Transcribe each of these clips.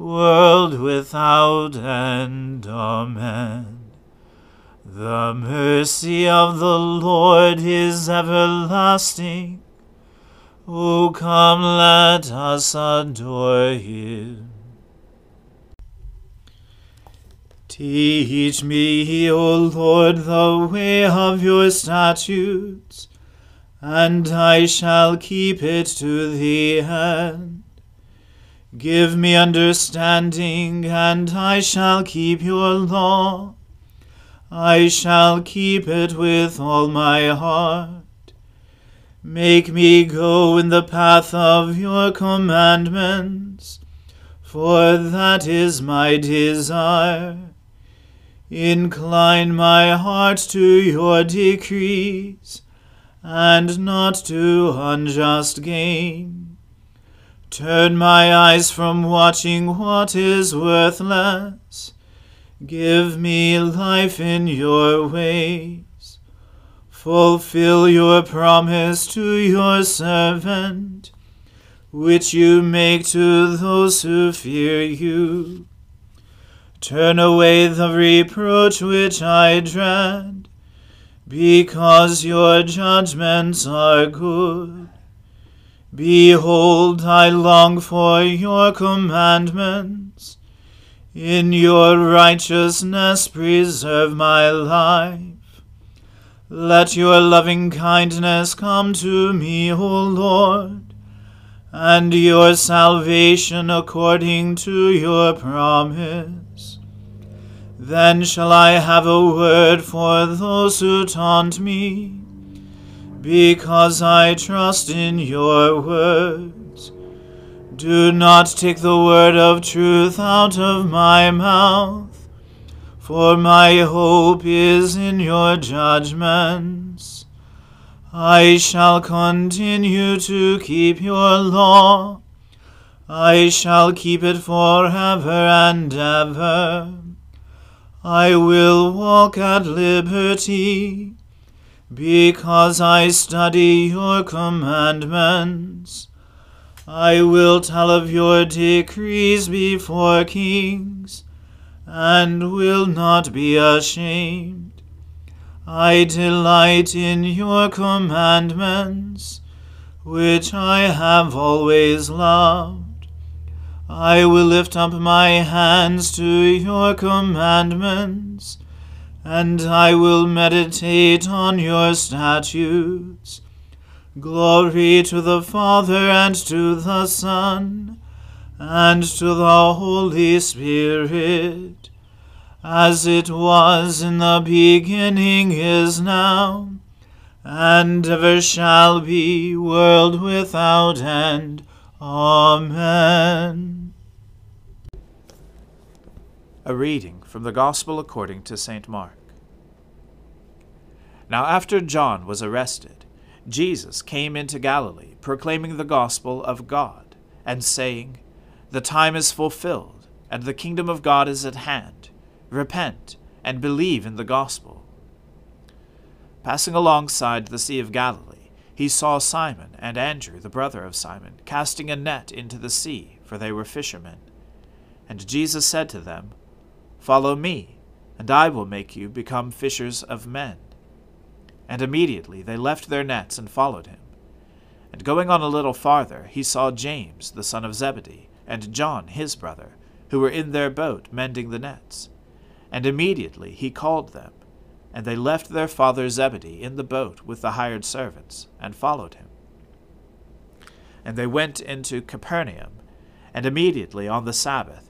world without end. Amen. The mercy of the Lord is everlasting. O come, let us adore him. Teach me, O Lord, the way of your statutes, and I shall keep it to the end. Give me understanding, and I shall keep your law. I shall keep it with all my heart. Make me go in the path of your commandments, for that is my desire. Incline my heart to your decrees, and not to unjust gain. Turn my eyes from watching what is worthless. Give me life in your ways. Fulfill your promise to your servant, which you make to those who fear you. Turn away the reproach which I dread, because your judgments are good. Behold, I long for your commandments. In your righteousness preserve my life. Let your loving kindness come to me, O Lord, and your salvation according to your promise. Then shall I have a word for those who taunt me because I trust in your words. Do not take the word of truth out of my mouth, for my hope is in your judgments. I shall continue to keep your law. I shall keep it forever and ever. I will walk at liberty, because I study your commandments. I will tell of your decrees before kings, and will not be ashamed. I delight in your commandments, which I have always loved. I will lift up my hands to your commandments, and I will meditate on your statutes. Glory to the Father and to the Son and to the Holy Spirit, as it was in the beginning is now, and ever shall be, world without end. Amen. A reading from the Gospel according to St. Mark. Now, after John was arrested, Jesus came into Galilee, proclaiming the gospel of God, and saying, The time is fulfilled, and the kingdom of God is at hand. Repent, and believe in the gospel. Passing alongside the Sea of Galilee, he saw Simon and Andrew, the brother of Simon, casting a net into the sea, for they were fishermen. And Jesus said to them, Follow me, and I will make you become fishers of men. And immediately they left their nets and followed him. And going on a little farther, he saw James, the son of Zebedee, and John, his brother, who were in their boat mending the nets. And immediately he called them. And they left their father Zebedee in the boat with the hired servants, and followed him. And they went into Capernaum, and immediately on the Sabbath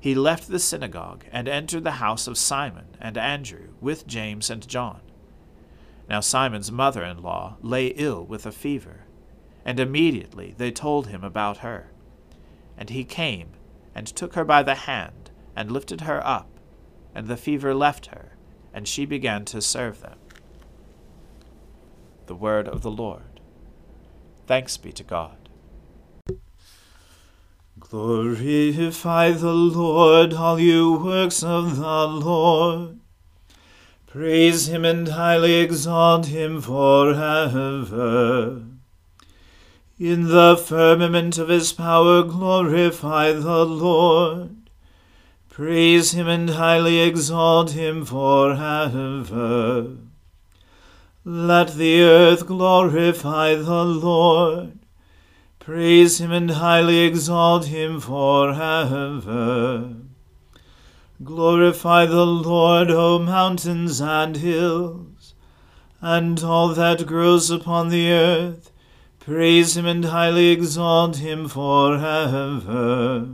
he left the synagogue and entered the house of Simon and Andrew with James and John. Now Simon's mother in law lay ill with a fever, and immediately they told him about her. And he came and took her by the hand and lifted her up, and the fever left her, and she began to serve them. The word of the Lord. Thanks be to God. Glorify the Lord, all you works of the Lord. Praise him and highly exalt him forever. In the firmament of his power glorify the Lord. Praise him and highly exalt him forever. Let the earth glorify the Lord. Praise him and highly exalt him forever. Glorify the Lord, O mountains and hills, and all that grows upon the earth. Praise him and highly exalt him forever.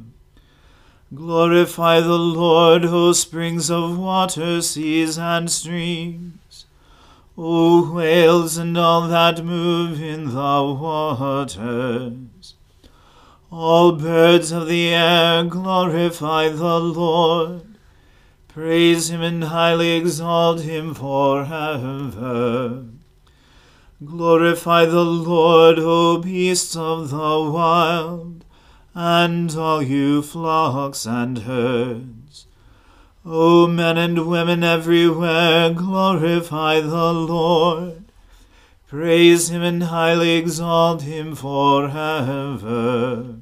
Glorify the Lord, O springs of water, seas, and streams. O whales and all that move in the waters. All birds of the air glorify the Lord. Praise him and highly exalt him forever. Glorify the Lord, O beasts of the wild, and all you flocks and herds. O men and women everywhere, glorify the Lord. Praise him and highly exalt him forever.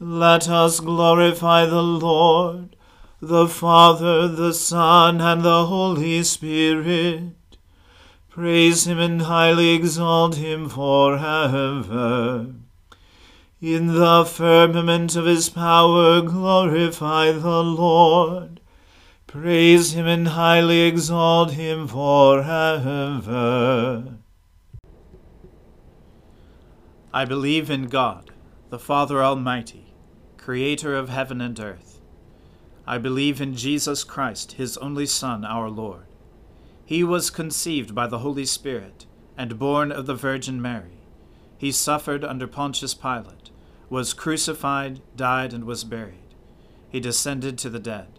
Let us glorify the Lord, the Father, the Son, and the Holy Spirit. Praise him and highly exalt him forever. In the firmament of his power glorify the Lord. Praise him and highly exalt him forever. I believe in God, the Father Almighty, creator of heaven and earth. I believe in Jesus Christ, his only Son, our Lord. He was conceived by the Holy Spirit and born of the Virgin Mary. He suffered under Pontius Pilate, was crucified, died, and was buried. He descended to the dead.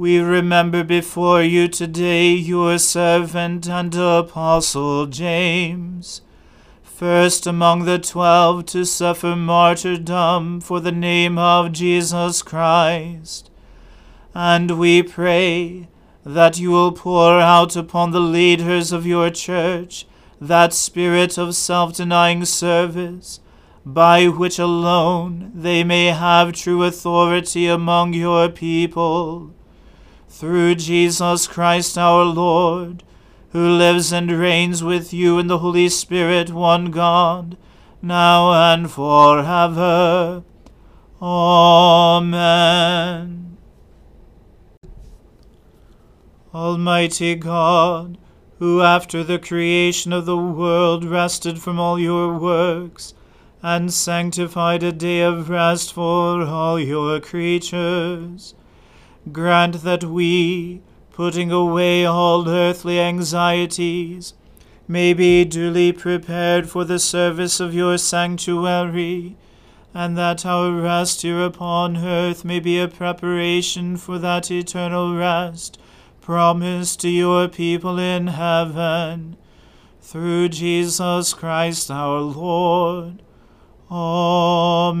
we remember before you today your servant and apostle James, first among the twelve to suffer martyrdom for the name of Jesus Christ. And we pray that you will pour out upon the leaders of your church that spirit of self denying service, by which alone they may have true authority among your people through Jesus Christ our Lord, who lives and reigns with you in the Holy Spirit, one God, now and forever. Amen. Almighty God, who after the creation of the world rested from all your works, and sanctified a day of rest for all your creatures, grant that we, putting away all earthly anxieties, may be duly prepared for the service of your sanctuary, and that our rest here upon earth may be a preparation for that eternal rest promised to your people in heaven. Through Jesus Christ our Lord. Amen.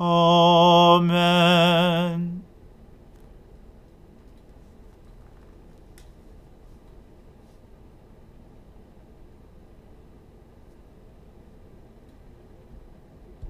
Amen.